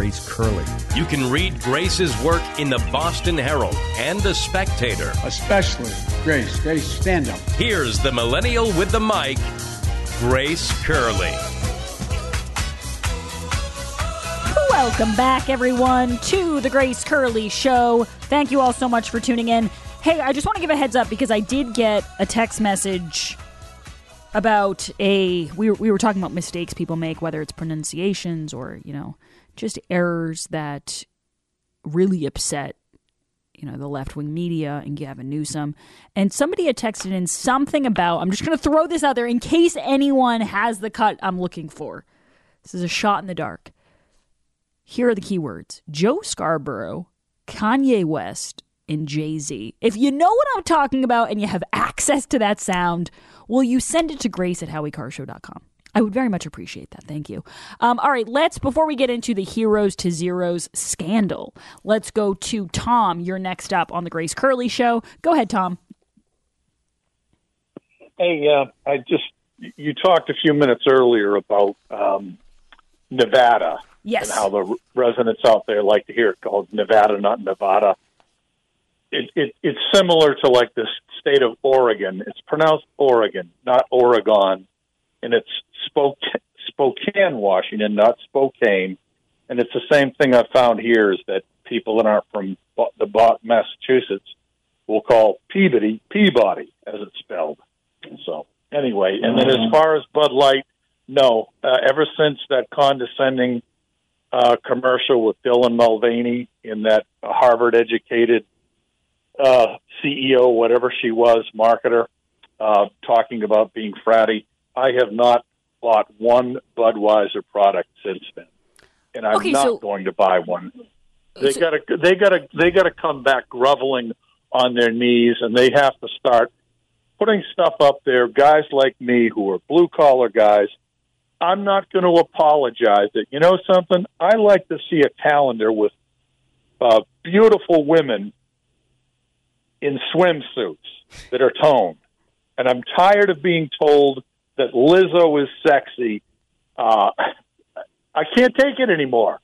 Grace Curley. You can read Grace's work in the Boston Herald and the Spectator. Especially Grace. Grace, stand up. Here's the millennial with the mic, Grace Curley. Welcome back, everyone, to the Grace Curley Show. Thank you all so much for tuning in. Hey, I just want to give a heads up because I did get a text message about a we were, we were talking about mistakes people make, whether it's pronunciations or you know just errors that really upset you know the left wing media and Gavin Newsom. And somebody had texted in something about I'm just going to throw this out there in case anyone has the cut I'm looking for. This is a shot in the dark. Here are the keywords: Joe Scarborough, Kanye West, and Jay Z. If you know what I'm talking about and you have access to that sound, will you send it to grace at howiecarrshow.com? I would very much appreciate that. Thank you. Um, all right, let's, before we get into the Heroes to Zeros scandal, let's go to Tom. You're next up on the Grace Curley Show. Go ahead, Tom. Hey, uh, I just, you talked a few minutes earlier about um, Nevada Yes. and how the residents out there like to hear it called Nevada, not Nevada. It, it, it's similar to like the state of Oregon. It's pronounced Oregon, not Oregon, and it's Spokane, Spokane, Washington, not Spokane. And it's the same thing I've found here is that people that aren't from the Bo- Massachusetts will call Peabody Peabody as it's spelled. So anyway, and then as far as Bud Light, no. Uh, ever since that condescending uh, commercial with Dylan Mulvaney in that Harvard-educated uh, CEO, whatever she was, marketer, uh, talking about being fratty, I have not bought one Budweiser product since then, and I'm Okay, not so- going to buy one. They So- got to they got to they got to come back groveling on their knees, and they have to start putting stuff up there. Guys like me who are blue collar guys, I'm not going to apologize. That you know something, I like to see a calendar with uh, beautiful women in swimsuits that are toned, and I'm tired of being told that Lizzo is sexy. Uh, I can't take it anymore.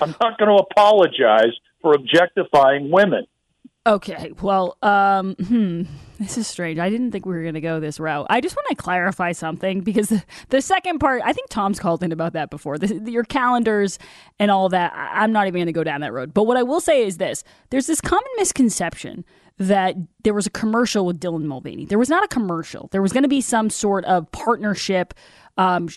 I'm not going to apologize for objectifying women. Okay, well, um, hmm, this is strange. I didn't think we were going to go this route. I just want to clarify something because the, the second part, I think Tom's called in about that before. Your calendars and all that, I, I'm not even going to go down that road. But what I will say is this there's this common misconception that there was a commercial with Dylan Mulvaney. There was not a commercial, there was going to be some sort of partnership. Um,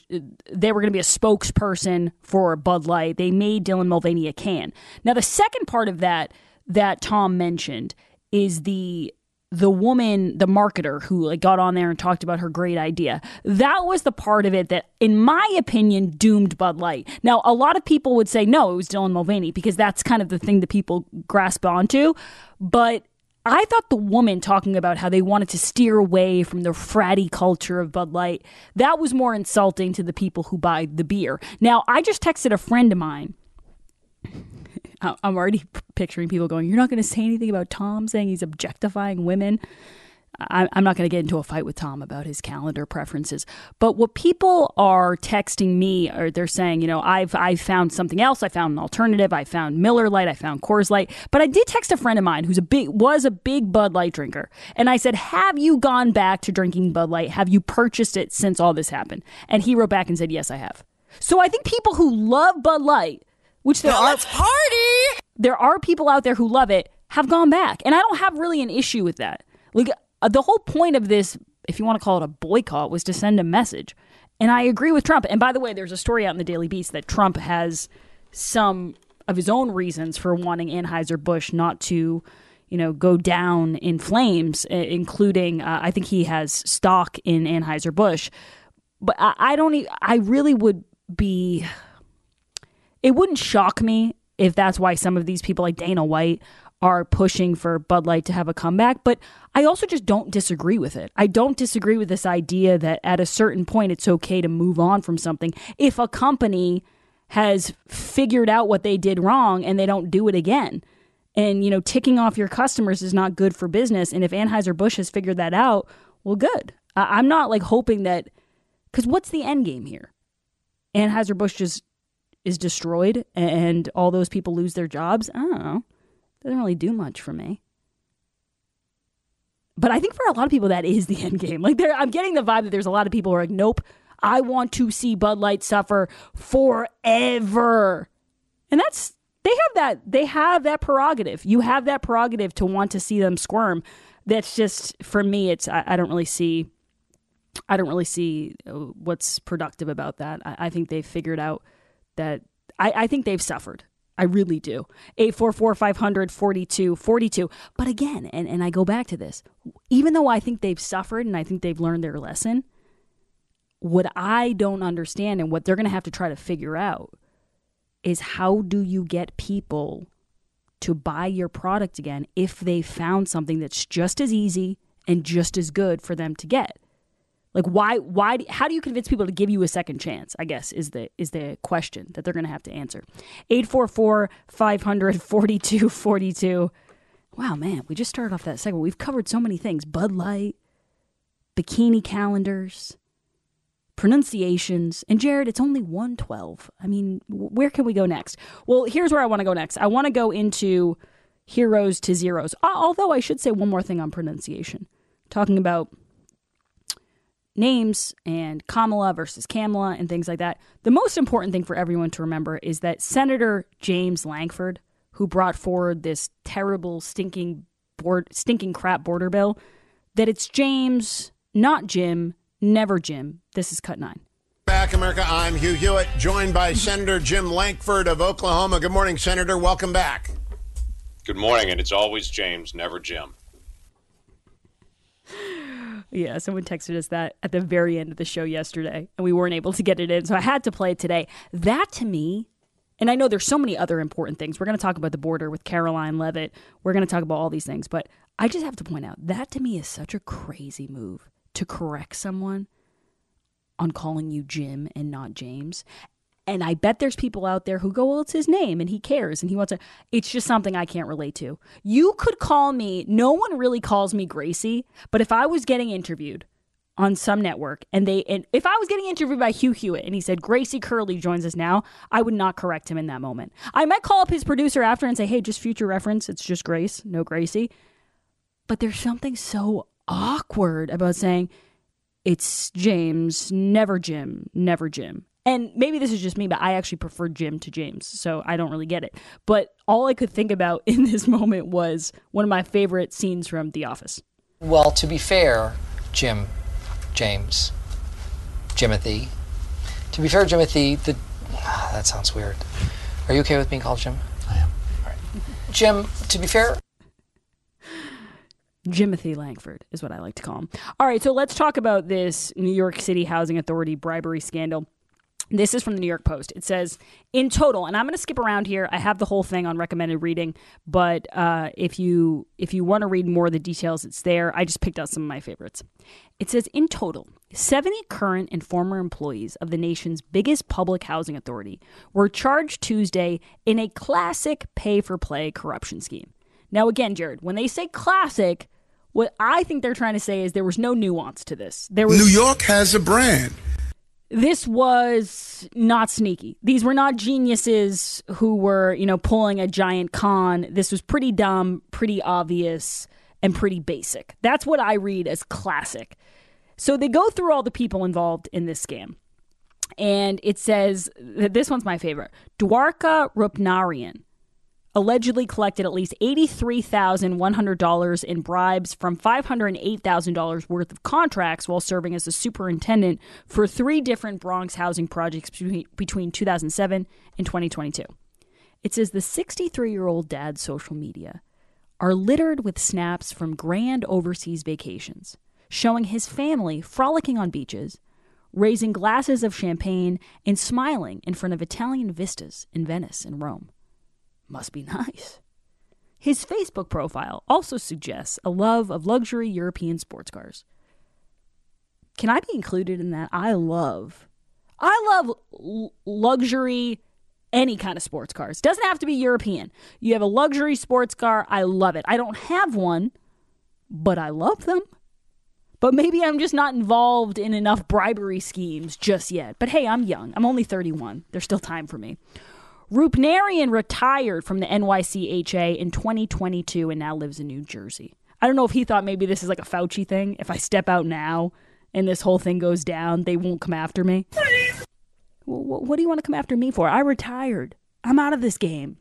they were going to be a spokesperson for Bud Light. They made Dylan Mulvaney a can. Now, the second part of that that Tom mentioned is the the woman, the marketer who like got on there and talked about her great idea. That was the part of it that, in my opinion, doomed Bud Light. Now, a lot of people would say no, it was Dylan Mulvaney because that's kind of the thing that people grasp onto. But I thought the woman talking about how they wanted to steer away from the fratty culture of Bud Light, that was more insulting to the people who buy the beer. Now, I just texted a friend of mine. I'm already picturing people going, You're not going to say anything about Tom saying he's objectifying women? I- I'm not going to get into a fight with Tom about his calendar preferences. But what people are texting me, or they're saying, you know, I've I've found something else. I found an alternative. I found Miller Lite. I found Coors Light. But I did text a friend of mine who's a big was a big Bud Light drinker, and I said, "Have you gone back to drinking Bud Light? Have you purchased it since all this happened?" And he wrote back and said, "Yes, I have." So I think people who love Bud Light, which there are party! there are people out there who love it have gone back and i don't have really an issue with that like uh, the whole point of this if you want to call it a boycott was to send a message. And i agree with trump. And by the way there's a story out in the daily beast that trump has some of his own reasons for wanting anheuser-busch not to you know go down in flames including uh, i think he has stock in anheuser-busch. But i, I don't i really would be it wouldn't shock me if that's why some of these people like Dana White are pushing for Bud Light to have a comeback, but I also just don't disagree with it. I don't disagree with this idea that at a certain point it's okay to move on from something if a company has figured out what they did wrong and they don't do it again. And you know, ticking off your customers is not good for business. And if Anheuser-Busch has figured that out, well, good. I- I'm not like hoping that because what's the end game here? Anheuser-Busch just is destroyed and all those people lose their jobs. I don't know doesn't really do much for me. But I think for a lot of people, that is the end game. Like, I'm getting the vibe that there's a lot of people who are like, nope, I want to see Bud Light suffer forever. And that's, they have that, they have that prerogative. You have that prerogative to want to see them squirm. That's just, for me, it's, I, I don't really see, I don't really see uh, what's productive about that. I, I think they've figured out that, I, I think they've suffered. I really do. 844 500 42 42. But again, and, and I go back to this, even though I think they've suffered and I think they've learned their lesson, what I don't understand and what they're going to have to try to figure out is how do you get people to buy your product again if they found something that's just as easy and just as good for them to get? Like why why how do you convince people to give you a second chance? I guess is the is the question that they're going to have to answer. 844-500-4242. Wow, man, we just started off that segment. We've covered so many things. Bud Light, bikini calendars, pronunciations. And Jared, it's only 112. I mean, where can we go next? Well, here's where I want to go next. I want to go into heroes to zeros. Although I should say one more thing on pronunciation. Talking about names and Kamala versus Kamala and things like that. The most important thing for everyone to remember is that Senator James Lankford, who brought forward this terrible, stinking, board, stinking crap border bill, that it's James, not Jim, never Jim. This is Cut 9. Back, America. I'm Hugh Hewitt, joined by Senator Jim Lankford of Oklahoma. Good morning, Senator. Welcome back. Good morning, and it's always James, never Jim. Yeah, someone texted us that at the very end of the show yesterday, and we weren't able to get it in, so I had to play it today. That to me, and I know there's so many other important things. We're going to talk about the border with Karoline Leavitt. We're going to talk about all these things, but I just have to point out that to me is such a crazy move to correct someone on calling you Jim and not James. And I bet there's people out there who go, well, it's his name and he cares and he wants to. It's just something I can't relate to. You could call me, no one really calls me Gracie, but if I was getting interviewed on some network and they, and if I was getting interviewed by Hugh Hewitt and he said, Gracie Curley joins us now, I would not correct him in that moment. I might call up his producer after and say, hey, just future reference, it's just Grace, no Gracie. But there's something so awkward about saying, it's James, never Jim, never Jim. And maybe this is just me, but I actually prefer Jim to James, so I don't really get it. But all I could think about in this moment was one of my favorite scenes from The Office. Well, to be fair, Jim, James, Jimothy. To be fair, Jimothy, the ah, that sounds weird. Are you okay with being called Jim? I am. All right. Jim, to be fair, Jimothy Lankford is what I like to call him. All right, so let's talk about this New York City Housing Authority bribery scandal. This is from the New York Post. It says, in total, and I'm going to skip around here. I have the whole thing on recommended reading, but uh, if you if you want to read more of the details, it's there. I just picked out some of my favorites. It says, in total, 70 current and former employees of the nation's biggest public housing authority were charged Tuesday in a classic pay for play corruption scheme. Now, again, Jared, when they say classic, what I think they're trying to say is there was no nuance to this. There was New York has a brand. This was not sneaky. These were not geniuses who were, you know, pulling a giant con. This was pretty dumb, pretty obvious, and pretty basic. That's what I read as classic. So they go through all the people involved in this scam. And it says that this one's my favorite. Dwarka Rupnarian allegedly collected at least $83,100 in bribes from $508,000 worth of contracts while serving as a superintendent for three different Bronx housing projects between 2007 and 2022. It says the 63 year old dad's social media are littered with snaps from grand overseas vacations, showing his family frolicking on beaches, raising glasses of champagne, and smiling in front of Italian vistas in Venice and Rome. Must be nice. His Facebook profile also suggests a love of luxury European sports cars. Can I be included in that? I love, I love l- luxury, any kind of sports cars. Doesn't have to be European. You have a luxury sports car. I love it. I don't have one, but I love them. But maybe I'm just not involved in enough bribery schemes just yet. But hey, I'm young. I'm only 31. There's still time for me. Rupnarian retired from the NYCHA in 2022 and now lives in New Jersey. I don't know if he thought maybe this is like a Fauci thing. If I step out now and this whole thing goes down, they won't come after me. What do you want to come after me for? I retired. I'm out of this game.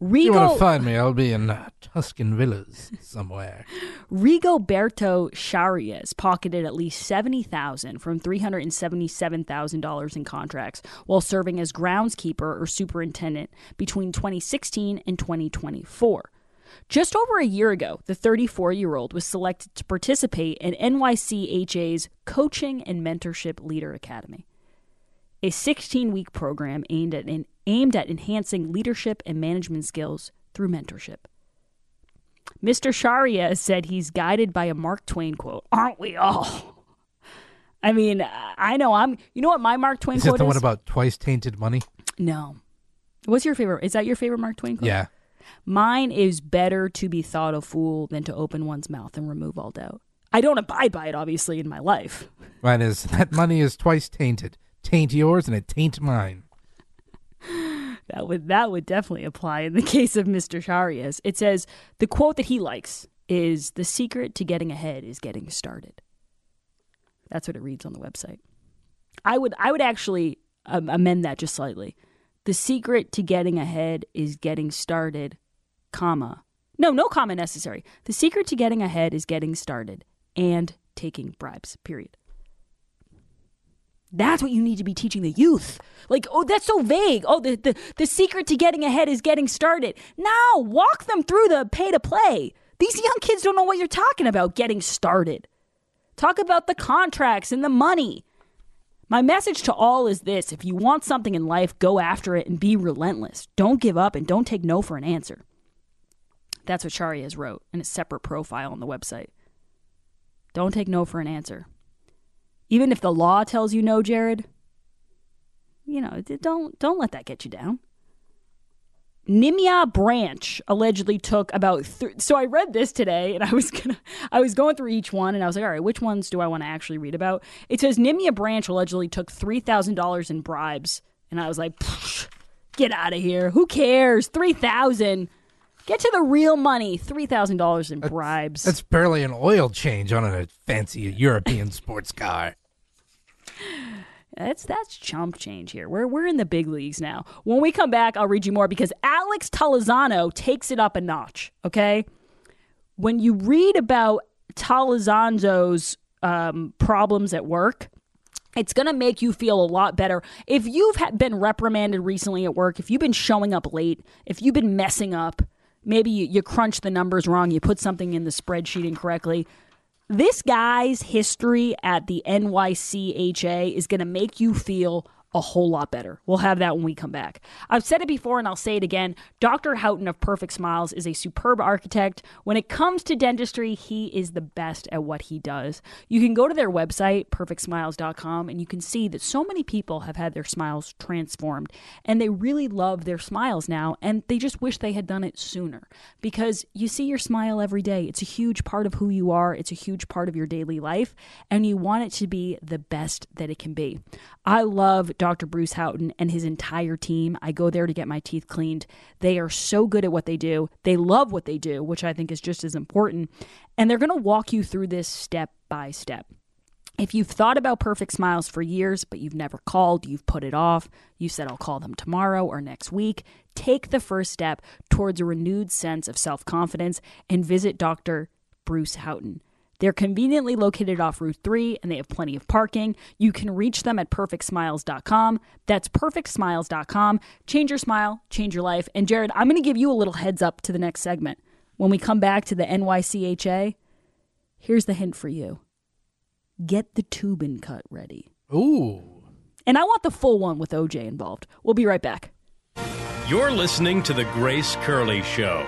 You want to find me? I'll be in uh, Tuscan villas somewhere. Rigoberto Charias pocketed at least seventy thousand from three hundred and seventy-seven thousand dollars in contracts while serving as groundskeeper or superintendent between 2016 and 2024. Just over a year ago, the 34 year old was selected to participate in NYCHA's Coaching and Mentorship Leader Academy, a 16 week program aimed at, aimed at enhancing leadership and management skills through mentorship. Mr. Sharia said he's guided by a Mark Twain quote. Aren't we all? I mean, I know I'm. You know what my Mark Twain quote is quote that the is? one about twice tainted money? No. What's your favorite? Is that your favorite Mark Twain quote? Yeah. Mine is better to be thought a fool than to open one's mouth and remove all doubt. I don't abide by it, obviously, in my life. Mine is that money is twice tainted. Taint yours and it taint mine. That would that would definitely apply in the case of Mr. Sharias. It says the quote that he likes is the secret to getting ahead is getting started. That's what it reads on the website. I would I would actually um, amend that just slightly. The secret to getting ahead is getting started, comma. No, no comma necessary. The secret to getting ahead is getting started and taking bribes. Period. That's what you need to be teaching the youth. Like, oh, that's so vague. Oh, the, the, the secret to getting ahead is getting started. Now, walk them through the pay to play. These young kids don't know what you're talking about getting started. Talk about the contracts and the money. My message to all is this if you want something in life, go after it and be relentless. Don't give up and don't take no for an answer. That's what Sharias wrote in a separate profile on the website. Don't take no for an answer. Even if the law tells you no, Jared, you know, don't don't let that get you down. Nimia Branch allegedly took about th- so I read this today and I was gonna I was going through each one and I was like all right which ones do I want to actually read about? It says Nimia Branch allegedly took three thousand dollars in bribes and I was like get out of here. Who cares? Three thousand get to the real money three thousand dollars in bribes That's barely an oil change on a fancy European sports car. That's that's chump change here. We're we're in the big leagues now. When we come back, I'll read you more because Alex Talizano takes it up a notch. Okay, when you read about Talizano's um, problems at work, it's going to make you feel a lot better. If you've been reprimanded recently at work, if you've been showing up late, if you've been messing up, maybe you, you crunch the numbers wrong, you put something in the spreadsheet incorrectly. This guy's history at the NYCHA is going to make you feel a whole lot better. We'll have that when we come back. I've said it before and I'll say it again. Dr. Houghton of Perfect Smiles is a superb architect. When it comes to dentistry, he is the best at what he does. You can go to their website, perfectsmiles.com, and you can see that so many people have had their smiles transformed and they really love their smiles now and they just wish they had done it sooner because you see your smile every day. It's a huge part of who you are, it's a huge part of your daily life, and you want it to be the best that it can be. I love Dr. Bruce Houghton and his entire team. I go there to get my teeth cleaned. They are so good at what they do. They love what they do, which I think is just as important. And they're going to walk you through this step by step. If you've thought about perfect smiles for years, but you've never called, you've put it off, you said, I'll call them tomorrow or next week, take the first step towards a renewed sense of self confidence and visit Dr. Bruce Houghton. They're conveniently located off Route 3 and they have plenty of parking. You can reach them at perfectsmiles.com. That's perfectsmiles.com. Change your smile, change your life. And Jared, I'm going to give you a little heads up to the next segment. When we come back to the NYCHA, here's the hint for you get the Toobin cut ready. Ooh. And I want the full one with OJ involved. We'll be right back. You're listening to The Grace Curley Show.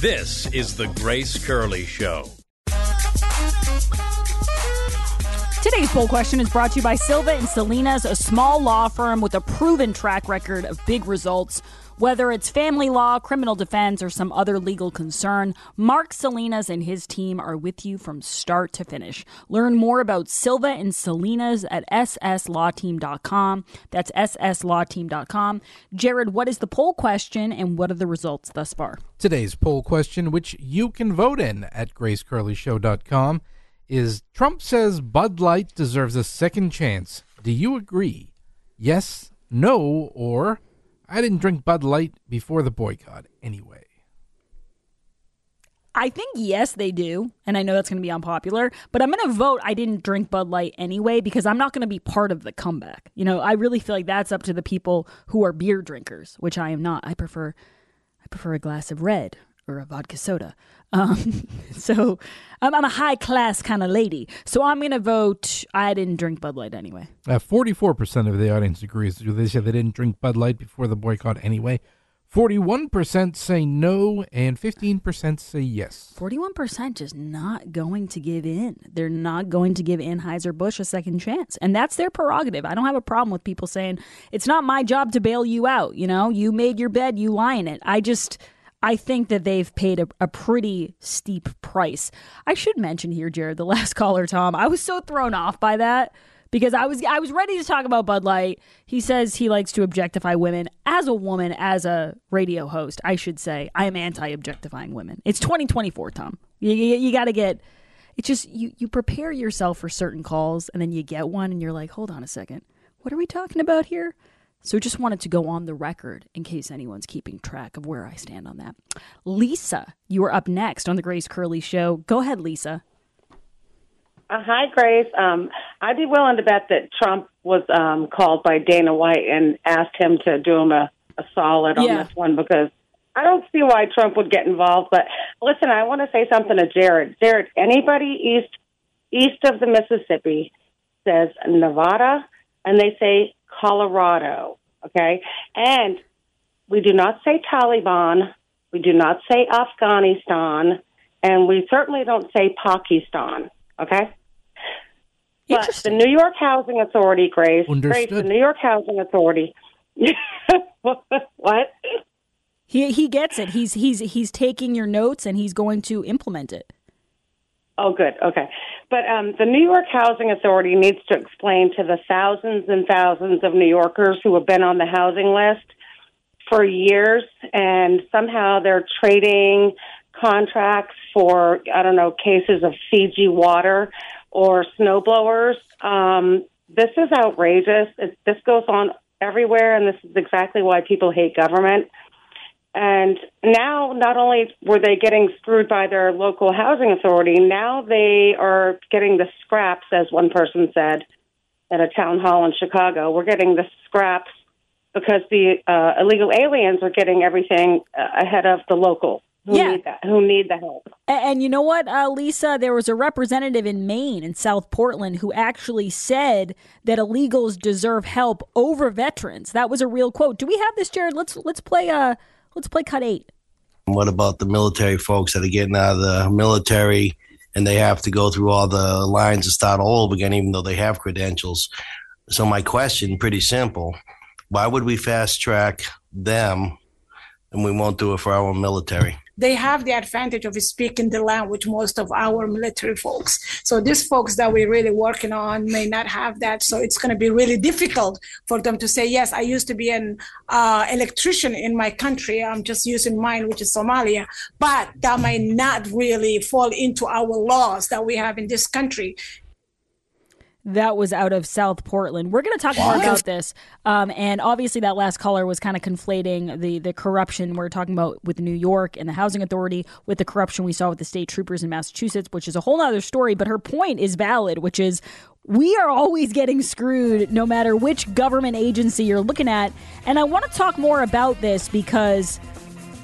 This is The Grace Curley Show. Today's poll question is brought to you by Silva and Salinas, a small law firm with a proven track record of big results. Whether it's family law, criminal defense, or some other legal concern, Mark Salinas and his team are with you from start to finish. Learn more about Silva and Salinas at sslawteam.com. That's sslawteam.com. Jared, what is the poll question and what are the results thus far? Today's poll question, which you can vote in at gracecurleyshow.com, is Trump says Bud Light deserves a second chance. Do you agree? Yes, no, or I didn't drink Bud Light before the boycott anyway. I think yes, they do. And I know that's going to be unpopular, but I'm going to vote I didn't drink Bud Light anyway because I'm not going to be part of the comeback. You know, I really feel like that's up to the people who are beer drinkers, which I am not. I prefer I prefer a glass of red or a vodka soda. Um, so I'm, I'm, a high class kind of lady. So I'm going to vote I didn't drink Bud Light anyway. Uh, 44% of the audience agrees. They say they didn't drink Bud Light before the boycott anyway. 41% say no, and 15% say yes. 41% just not going to give in. They're not going to give Anheuser-Busch a second chance. And that's their prerogative. I don't have a problem with people saying, it's not my job to bail you out. You know, you made your bed, you lie in it. I just I think that they've paid a, a, pretty steep price. I should mention here, Jared, the last caller, Tom. I was so thrown off by that because I was I was ready to talk about Bud Light. He says he likes to objectify women. As a woman, as a radio host, I should say I am anti-objectifying women. It's 2024, Tom. You, you, you got to get. It's just you you prepare yourself for certain calls, and then you get one, and you're like, hold on a second, what are we talking about here? So just wanted to go on the record in case anyone's keeping track of where I stand on that. Lisa, you are up next on the Grace Curley Show. Go ahead, Lisa. Uh, hi, Grace. Um, I'd be willing to bet that Trump was um, called by Dana White and asked him to do him a, a solid on Yeah. this one because I don't see why Trump would get involved. But listen, I want to say something to Jared. Jared, anybody east east of the Mississippi says Nevada, and they say Colorado. Okay, and we do not say Taliban. We do not say Afghanistan, and we certainly don't say Pakistan. Okay. But the New York Housing Authority, Grace, Grace, the New York Housing Authority. what? He he gets it. He's he's he's taking your notes and he's going to implement it. Oh, good. Okay. But um, the New York Housing Authority needs to explain to the thousands and thousands of New Yorkers who have been on the housing list for years, and somehow they're trading contracts for, I don't know, cases of Fiji water or snowblowers. Um, this is outrageous. It, this goes on everywhere, and this is exactly why people hate government. And now, not only were they getting screwed by their local housing authority, now they are getting the scraps, as one person said at a town hall in Chicago. We're getting the scraps because the uh, illegal aliens are getting everything uh, ahead of the local who Yeah. need that, who need the help. A- And, you know what, uh, Lisa? There was a representative in Maine, in South Portland, who actually said that illegals deserve help over veterans. That was a real quote. Do we have this, Jared? Let's let's play. Uh, let's play cut eight. What about the military folks that are getting out of the military and they have to go through all the lines and start all over again, even though they have credentials? So, my question, pretty simple why would we fast track them and we won't do it for our own military? They have the advantage of speaking the language most of our military folks. So these folks that we're really working on may not have that. So it's going to be really difficult for them to say yes i used to be an uh, electrician in my country. I'm just using mine which is somalia. But that might not really fall into our laws that we have in this country That was out of South Portland. We're going to talk more about this, um, and obviously that last caller was kind of conflating the the corruption we're talking about with New York and the housing authority with the corruption we saw with the state troopers in Massachusetts, which is a whole other story. But her point is valid, which is we are always getting screwed, no matter which government agency you're looking at. And I want to talk more about this because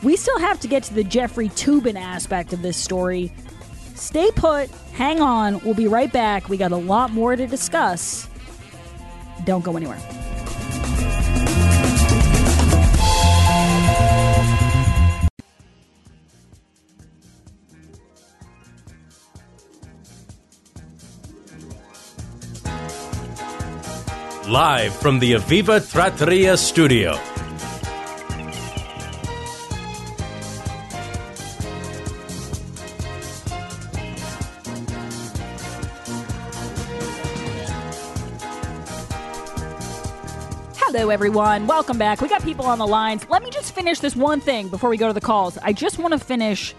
we still have to get to the Jeffrey Toobin aspect of this story. Stay put, hang on, we'll be right back. We got a lot more to discuss. Don't go anywhere. Live from the Aviva Trattoria studio. Everyone. Welcome back. We got people on the lines. Let me just finish this one thing before we go to the calls. I just want to finish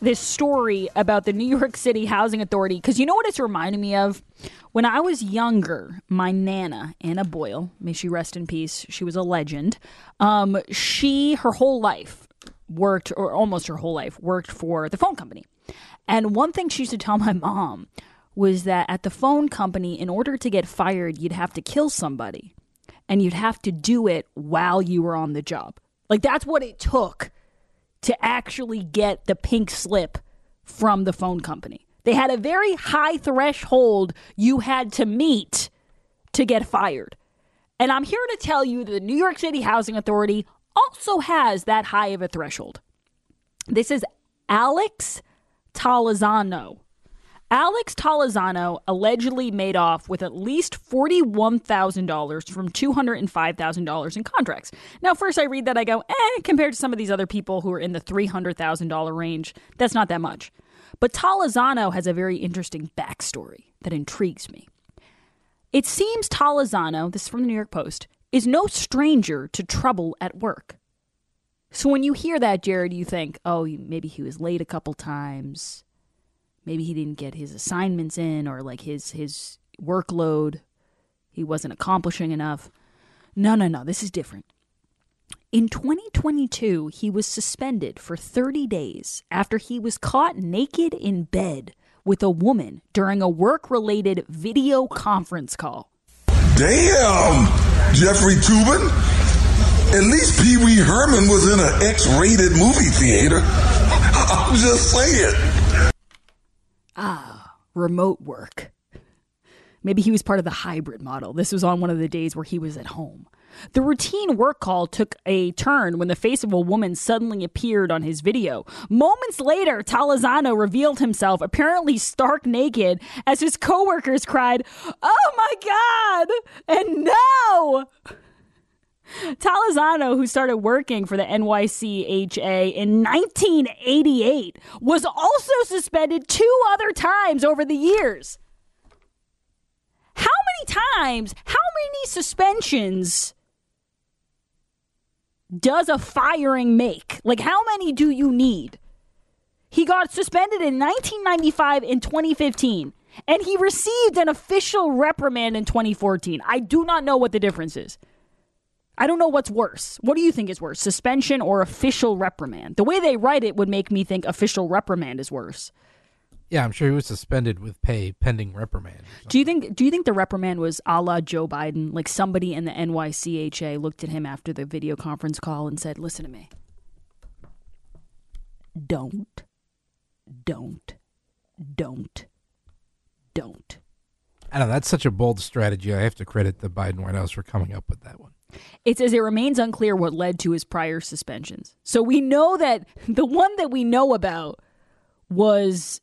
this story about the New York City Housing Authority because you know what it's reminding me of? When I was younger, my Nana, Anna Boyle, may she rest in peace, she was a legend. Um, she, her whole life, worked, or almost her whole life, worked for the phone company. And one thing she used to tell my mom was that at the phone company, in order to get fired, you'd have to kill somebody and you'd have to do it while you were on the job. Like that's what it took to actually get the pink slip from the phone company. They had a very high threshold you had to meet to get fired. And I'm here to tell you that the New York City Housing Authority also has that high of a threshold. This is Alex Talazano. Alex Talazano allegedly made off with at least $41,000 from $205,000 in contracts. Now, first I read that, I go, eh, compared to some of these other people who are in the $300,000 range, that's not that much. But Talazano has a very interesting backstory that intrigues me. It seems Talazano, this is from the New York Post, is no stranger to trouble at work. So when you hear that, Jared, you think, oh, maybe he was late a couple times maybe he didn't get his assignments in or like his his workload he wasn't accomplishing enough no no no this is different in 2022 he was suspended for 30 days after he was caught naked in bed with a woman during a work related video conference call Damn, Jeffrey Toobin. At least Pee Wee Herman was in an X rated movie theater. I'm just saying. Ah, remote work. Maybe he was part of the hybrid model. This was on one of the days where he was at home. The routine work call took a turn when the face of a woman suddenly appeared on his video. Moments later, Talazano revealed himself, apparently stark naked, as his coworkers cried, Oh my God! And no! Talazano, who started working for the NYCHA in 1988, was also suspended two other times over the years. How many times, how many suspensions does a firing make? Like, how many do you need? He got suspended in 1995 and 2015, and he received an official reprimand in 2014. I do not know what the difference is. I don't know what's worse. What do you think is worse, suspension or official reprimand? The way they write it would make me think official reprimand is worse. Yeah, I'm sure he was suspended with pay pending reprimand. Do you think? Do you think the reprimand was a la Joe Biden? Like somebody in the NYCHA looked at him after the video conference call and said, "Listen to me. Don't, don't, don't, don't." I know that's such a bold strategy. I have to credit the Biden White House for coming up with that one. It says it remains unclear what led to his prior suspensions. So we know that the one that we know about was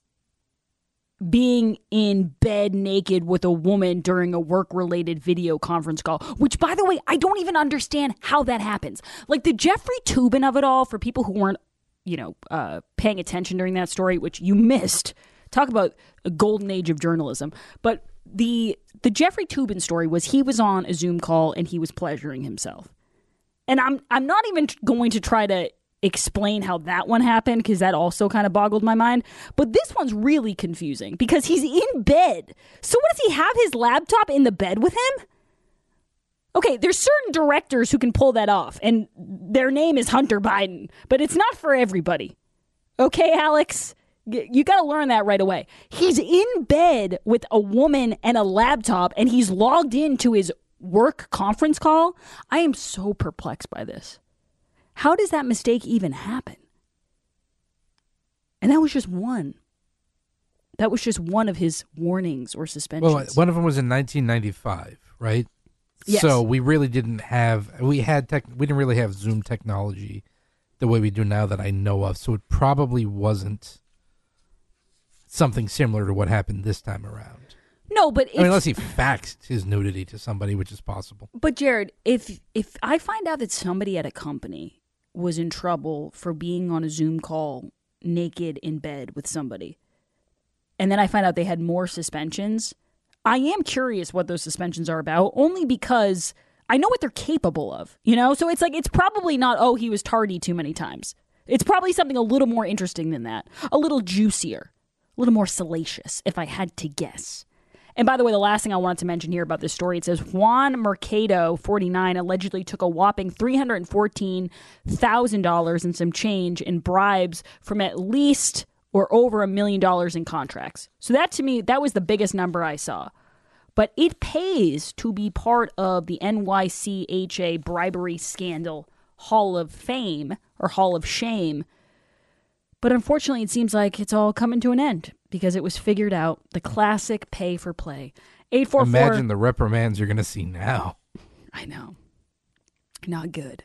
being in bed naked with a woman during a work related video conference call, which, by the way, I don't even understand how that happens. Like the Jeffrey Toobin of it all, for people who weren't, you know, uh, paying attention during that story, which you missed. Talk about a golden age of journalism. But the the Jeffrey Toobin story was he was on a Zoom call and he was pleasuring himself. And I'm I'm not even going to try to explain how that one happened because that also kind of boggled my mind. But this one's really confusing because he's in bed. So what does he have his laptop in the bed with him? Okay, there's certain directors who can pull that off, and their name is Hunter Biden, but it's not for everybody. Okay, Alex? You got to learn that right away. He's in bed with a woman and a laptop, and he's logged into his work conference call. I am so perplexed by this. How does that mistake even happen? And that was just one. That was just one of his warnings or suspensions. Well, one of them was in 1995, right? Yes. So we really didn't have we had tech we didn't really have Zoom technology the way we do now that I know of. So it probably wasn't something similar to what happened this time around. No, but I mean, unless he faxed his nudity to somebody, which is possible. But Jared, if if I find out that somebody at a company was in trouble for being on a Zoom call naked in bed with somebody, and then I find out they had more suspensions, I am curious what those suspensions are about, only because I know what they're capable of, you know? So it's like it's probably not oh, he was tardy too many times. It's probably something a little more interesting than that. A little juicier, little more salacious if I had to guess. And by the way, the last thing I wanted to mention here about this story, it says Juan Mercado, 49, allegedly took a whopping $314,000 and some change in bribes from at least or over a million dollars in contracts. So that to me, that was the biggest number I saw. But it pays to be part of the NYCHA bribery scandal Hall of Fame or Hall of Shame. But unfortunately, it seems like it's all coming to an end because it was figured out the classic pay for play. 844 Imagine the reprimands you're going to see now. I know. Not good.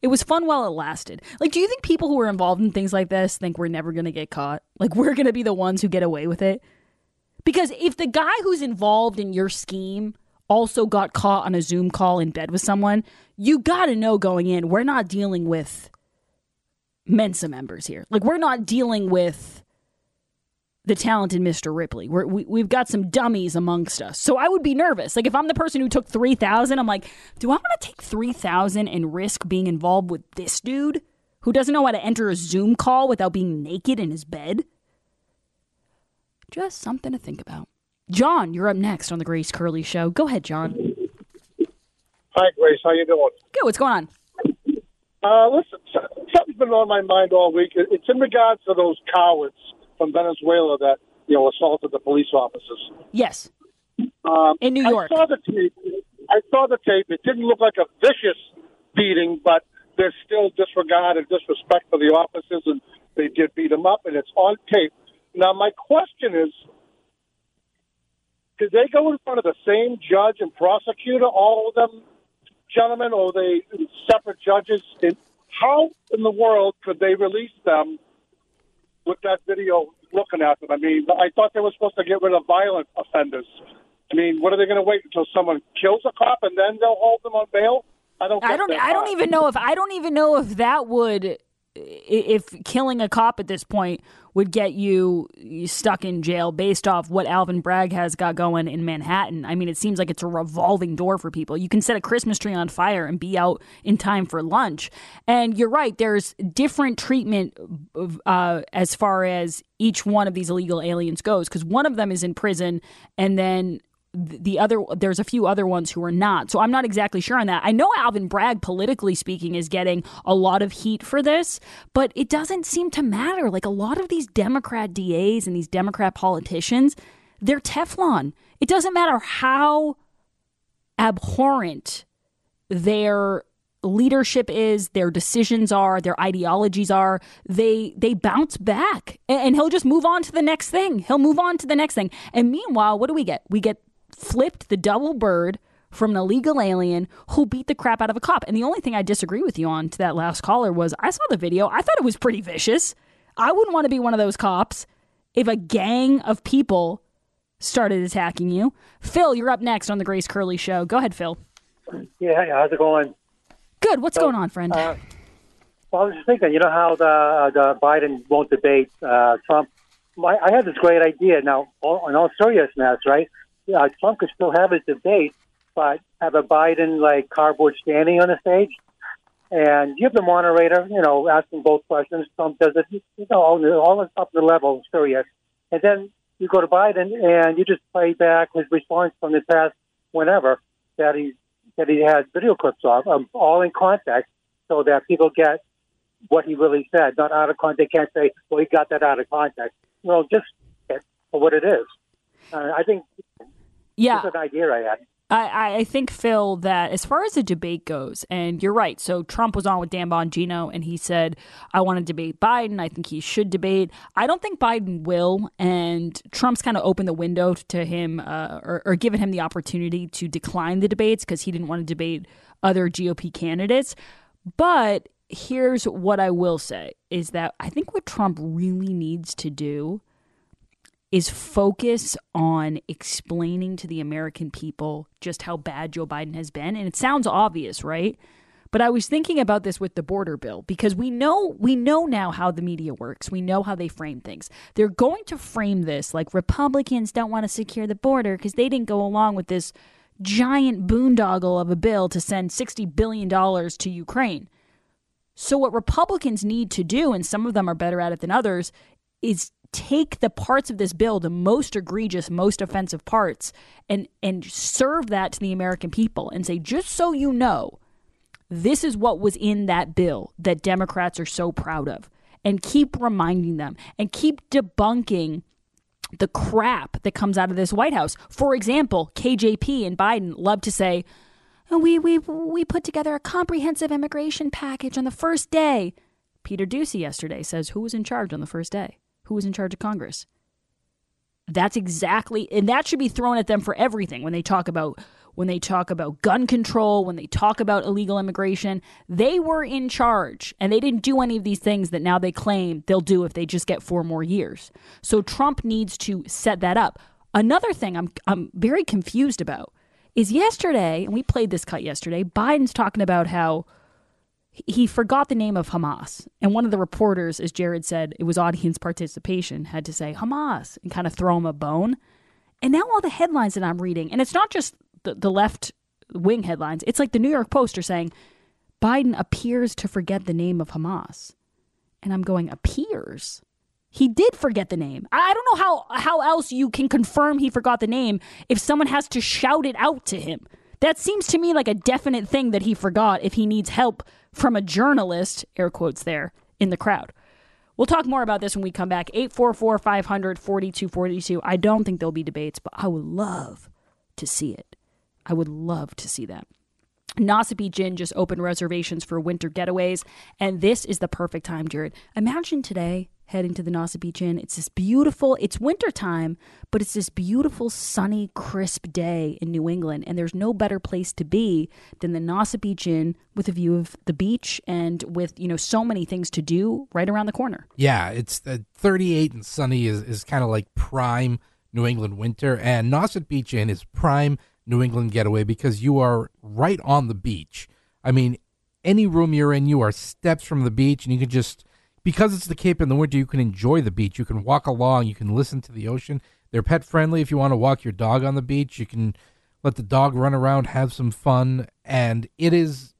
It was fun while it lasted. Like, do you think people who are involved in things like this think we're never going to get caught? Like, we're going to be the ones who get away with it? Because if the guy who's involved in your scheme also got caught on a Zoom call in bed with someone, you got to know going in, we're not dealing with Mensa members here. Like, we're not dealing with the talented Mr. Ripley. We're, we, we've got some dummies amongst us. So I would be nervous. Like, if I'm the person who took 3,000, I'm like, do I want to take 3,000 and risk being involved with this dude who doesn't know how to enter a Zoom call without being naked in his bed? Just something to think about. John, you're up next on the Grace Curley Show. Go ahead, John. Hi, Grace. How you doing? Good. What's going on? Uh, listen, something's been on my mind all week. It's in regards to those cowards from Venezuela that you know assaulted the police officers. Yes. Um, in New York. I saw the tape. I saw the tape. It didn't look like a vicious beating, but there's still disregard and disrespect for the officers, and they did beat them up, and it's on tape. Now, my question is, did they go in front of the same judge and prosecutor, all of them, gentlemen, or they separate judges? How in the world could they release them with that video looking at them? I mean, I thought they were supposed to get rid of violent offenders. I mean, what are they going to wait until someone kills a cop and then they'll hold them on bail? I don't. I don't. I don't even know if I don't even know if that would, if killing a cop at this point would get you stuck in jail based off what Alvin Bragg has got going in Manhattan. I mean, it seems like it's a revolving door for people. You can set a Christmas tree on fire and be out in time for lunch. And you're right. There's different treatment uh, as far as each one of these illegal aliens goes, because one of them is in prison, and then the other there's a few other ones who are not. So i'm not exactly sure on that. I know alvin bragg politically speaking is getting a lot of heat for this but it doesn't seem to matter. Like a lot of these democrat das and these democrat politicians they're teflon. It doesn't matter how abhorrent their leadership is their decisions are their ideologies are they they bounce back and, he'll just move on to the next thing. He'll move on to the next thing. And meanwhile what do we get? We get flipped the double bird from an illegal alien who beat the crap out of a cop and the only thing i disagree with you on to that last caller was i saw the video i thought it was pretty vicious i wouldn't want to be one of those cops if a gang of people started attacking you phil you're up next on the grace curley show go ahead phil Yeah, how's it going? good what's going on friend Uh, well, I was just thinking, you know how the the Biden won't debate uh, Trump. My, I had this great idea. Now, all, in all seriousness, right? Yeah, Trump could still have his debate, but have a Biden like cardboard standing on the stage, and you have the moderator, you know, asking both questions. Trump does it, you know, all, all up the level, serious, and then you go to Biden and you just play back his response from the past whenever that he that he has video clips of, um, all in context, so that people get what he really said, not out of context. They can't say, "Well, he got that out of context." No, just it for what it is. Uh, I think Yeah. it's an idea I had. I, I think, Phil, that as far as the debate goes, and you're right. So Trump was on with Dan Bongino, and he said, I want to debate Biden. I think he should debate. I don't think Biden will. And Trump's kind of opened the window to him uh, or, or given him the opportunity to decline the debates because he didn't want to debate other GOP candidates. But here's what I will say is that I think what Trump really needs to do is focus on explaining to the American people just how bad Joe Biden has been. And it sounds obvious, right? But I was thinking about this with the border bill because we know we know now how the media works. We know how they frame things. They're going to frame this like Republicans don't want to secure the border because they didn't go along with this giant boondoggle of a bill to send 60 billion dollars to Ukraine. So what Republicans need to do and some of them are better at it than others is take the parts of this bill, the most egregious, most offensive parts, and and serve that to the American people and say, just so you know, this is what was in that bill that Democrats are so proud of. And keep reminding them and keep debunking the crap that comes out of this White House. For example, KJP and Biden love to say, oh, we, we, we put together a comprehensive immigration package on the first day. Peter Doocy yesterday says, who was in charge on the first day? Who was in charge of Congress? That's exactly, and that should be thrown at them for everything when they talk about when they talk about gun control, when they talk about illegal immigration. They were in charge and they didn't do any of these things that now they claim they'll do if they just get four more years. So Trump needs to set that up. Another thing I'm I'm very confused about is yesterday, and we played this cut yesterday, Biden's talking about how he forgot the name of Hamas. And one of the reporters, as Jared said, it was audience participation, had to say Hamas and kind of throw him a bone. And now all the headlines that I'm reading, and it's not just the, the left wing headlines. It's like the New York Post are saying Biden appears to forget the name of Hamas. And I'm going, appears? He did forget the name. I don't know how, how else you can confirm he forgot the name if someone has to shout it out to him. That seems to me like a definite thing that he forgot if he needs help from a journalist, air quotes there, in the crowd. We'll talk more about this when we come back. 844 500 4242. I don't think there'll be debates, but I would love to see it. I would love to see that. Beach Inn just opened reservations for winter getaways, and this is the perfect time, Jared. Imagine today heading to the Beach Inn. It's this beautiful, it's wintertime, but it's this beautiful, sunny, crisp day in New England, and there's no better place to be than the Beach Inn with a view of the beach and with, you know, so many things to do right around the corner. Yeah, it's uh, 38 and sunny is, is kind of like prime New England winter, and Nauset Beach Inn is prime – New England getaway because you are right on the beach. I mean, any room you're in, you are steps from the beach, and you can just because it's the Cape in the winter, you can enjoy the beach. You can walk along, you can listen to the ocean. They're pet friendly. If you want to walk your dog on the beach, you can let the dog run around, have some fun, and it is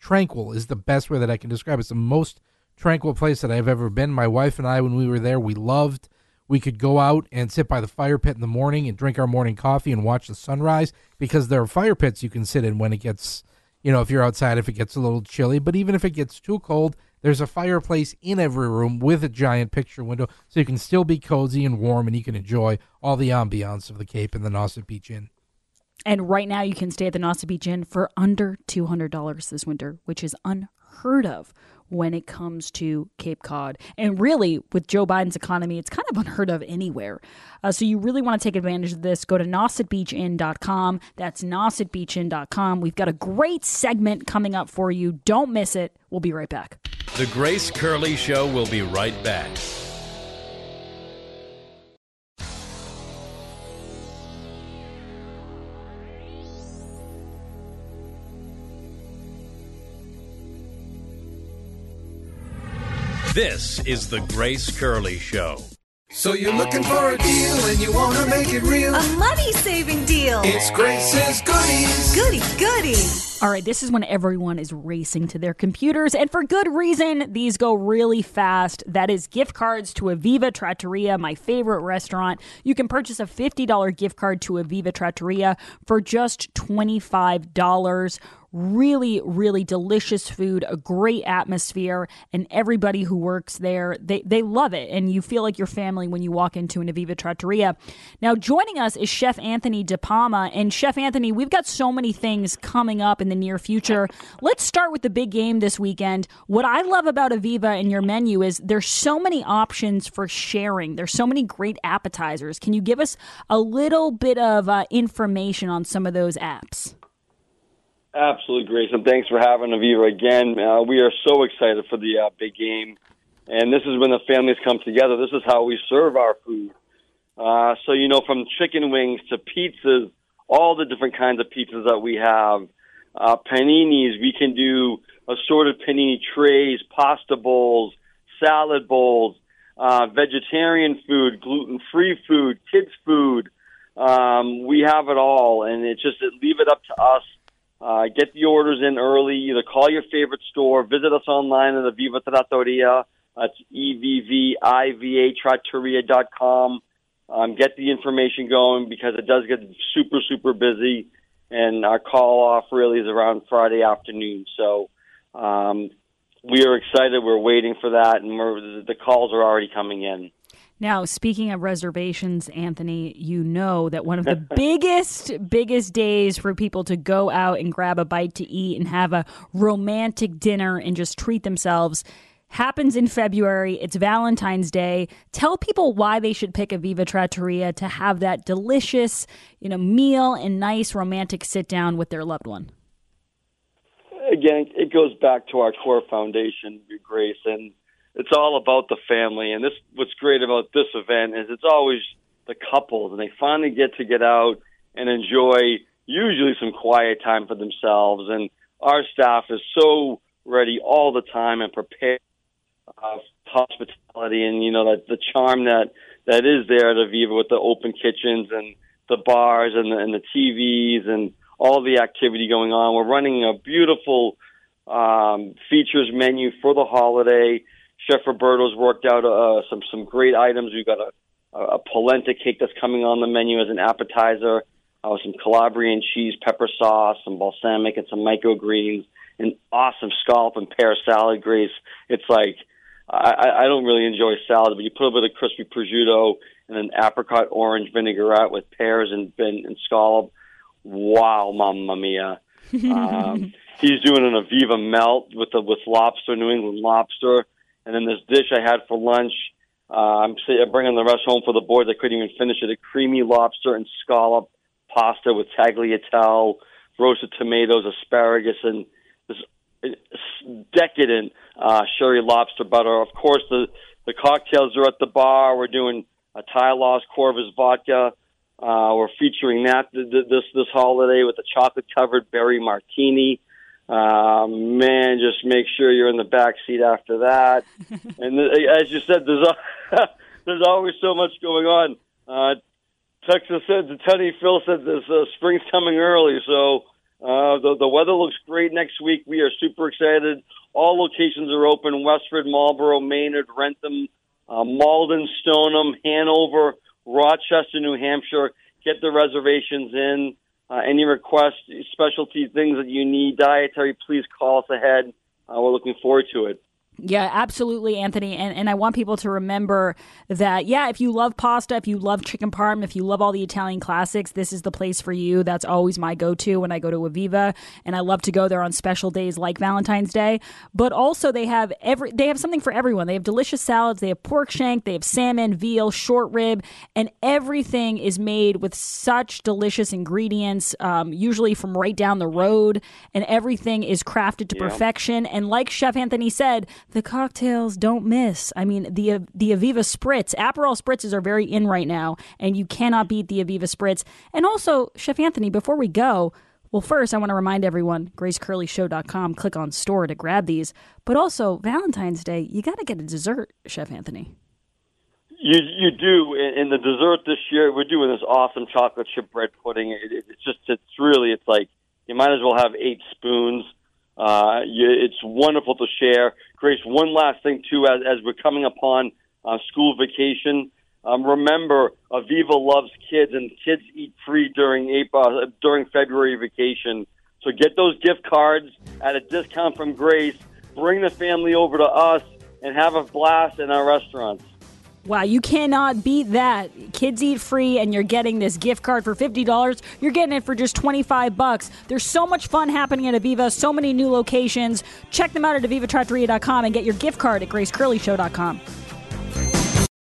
tranquil. Is the best way that I can describe it. It's the most tranquil place that I've ever been. My wife and I, when we were there, we loved we could go out and sit by the fire pit in the morning and drink our morning coffee and watch the sunrise because there are fire pits you can sit in when it gets, you know, if you're outside, if it gets a little chilly. But even if it gets too cold, there's a fireplace in every room with a giant picture window so you can still be cozy and warm and you can enjoy all the ambiance of the Cape and the Nauset Beach Inn. And right now, you can stay at the Nauset Beach Inn for under $200 this winter, which is unheard of when it comes to Cape Cod. And really, with Joe Biden's economy, it's kind of unheard of anywhere. Uh, so you really want to take advantage of this. Go to nausetbeachinn.com. That's nausetbeachinn.com. We've got a great segment coming up for you. Don't miss it. We'll be right back. The Grace Curley Show will be right back. This is the Grace Curley Show. So you're looking for a deal and you want to make it real. A money saving deal. It's Grace's Goodies. Goody, goody. All right, this is when everyone is racing to their computers, and for good reason. These go really fast. That is gift cards to Evviva Trattoria, my favorite restaurant. You can purchase a $50 gift card to Evviva Trattoria for just $25 really really delicious food a great atmosphere and everybody who works there they, they love it and you feel like your family when you walk into an evviva trattoria now joining us is chef anthony depalma and chef anthony we've got so many things coming up in the near future let's start with the big game this weekend what i love about evviva and your menu is there's so many options for sharing there's so many great appetizers can you give us a little bit of uh, information on some of those apps Absolutely, Grayson. Thanks for having Evviva again. Uh, we are so excited for the uh, big game, and this is when the families come together. This is how we serve our food. Uh, so you know, from chicken wings to pizzas, all the different kinds of pizzas that we have, uh, paninis. We can do assorted panini trays, pasta bowls, salad bowls, uh, vegetarian food, gluten-free food, kids food. Um, we have it all, and it's just leave it up to us. Uh, get the orders in early. Either call your favorite store, visit us online at the Viva Trattoria. That's E V V I V A Trattoria dot com. Um, get the information going because it does get super super busy, and our call off really is around Friday afternoon. So um, we are excited. We're waiting for that, and we're, the calls are already coming in. Now, speaking of reservations, Anthony, you know that one of the biggest, biggest days for people to go out and grab a bite to eat and have a romantic dinner and just treat themselves happens in February. It's Valentine's Day. Tell people why they should pick a Viva Trattoria to have that delicious, you know, meal and nice romantic sit down with their loved one. Again, it goes back to our core foundation, Grace, and it's all about the family. And this, what's great about this event is it's always the couples, and they finally get to get out and enjoy usually some quiet time for themselves. And our staff is so ready all the time and prepared uh, hospitality and you know that the charm that that is there at Evviva with the open kitchens and the bars and the, and the TVs and all the activity going on. We're running a beautiful um, features menu for the holiday. Chef Roberto's worked out uh, some some great items. We've got a, a polenta cake that's coming on the menu as an appetizer. Uh, some Calabrian cheese, pepper sauce, some balsamic, and some microgreens. An awesome scallop and pear salad, Grace. It's like I, I don't really enjoy salad, but you put a bit of crispy prosciutto and an apricot orange vinaigrette with pears and and, and scallop. Wow, mamma mia! um, he's doing an Evviva melt with the with lobster, New England lobster, and then this dish I had for lunch. Uh, I'm, I'm bringing the rest home for the boys. I couldn't even finish it. A creamy lobster and scallop pasta with tagliatelle, roasted tomatoes, asparagus, and decadent uh, sherry lobster butter. Of course, the the cocktails are at the bar. We're doing a Thai Lost Corvus vodka. Uh, we're featuring that th- th- this this holiday with a chocolate covered berry martini. Uh, man, just make sure you're in the back seat after that. and th- as you said, there's a, there's always so much going on. Uh, Texas said, Teddy Phil said this uh, spring's coming early, so uh, the, the weather looks great next week. We are super excited. All locations are open Westford, Marlborough, Maynard, Wrentham, uh, Malden, Stoneham, Hanover, Rochester, New Hampshire. Get the reservations in. Uh, any requests, specialty things that you need, dietary, please call us ahead. Uh, we're looking forward to it. Yeah, absolutely, Anthony. And, and I want people to remember that, yeah, if you love pasta, if you love chicken parm, if you love all the Italian classics, this is the place for you. That's always my go to when I go to Evviva. And I love to go there on special days like Valentine's Day. But also, they have every they have something for everyone. They have delicious salads, they have pork shank, they have salmon, veal, short rib, and everything is made with such delicious ingredients, um, usually from right down the road. And everything is crafted to Yeah. perfection. And like Chef Anthony said, the cocktails don't miss. I mean, the uh, the Evviva Spritz, Aperol Spritzes are very in right now, and you cannot beat the Evviva Spritz. And also, Chef Anthony, before we go, well, first I want to remind everyone, GraceCurleyShow.com, click on store to grab these. But also, Valentine's Day, you got to get a dessert, Chef Anthony. You you do, and the dessert this year we're doing this awesome chocolate chip bread pudding. It, it, it's just it's really it's like you might as well have eight spoons. Uh, it's wonderful to share. Grace, one last thing too, as as we're coming upon uh, school vacation. Um, remember, Evviva loves kids, and kids eat free during April, uh, during February vacation. So get those gift cards at a discount from Grace. Bring the family over to us and have a blast in our restaurants. Wow, you cannot beat that. Kids eat free and you're getting this gift card for $50. You're getting it for just 25 bucks. There's so much fun happening at Evviva, so many new locations. Check them out at evvivatrattoria.com and get your gift card at gracecurleyshow.com.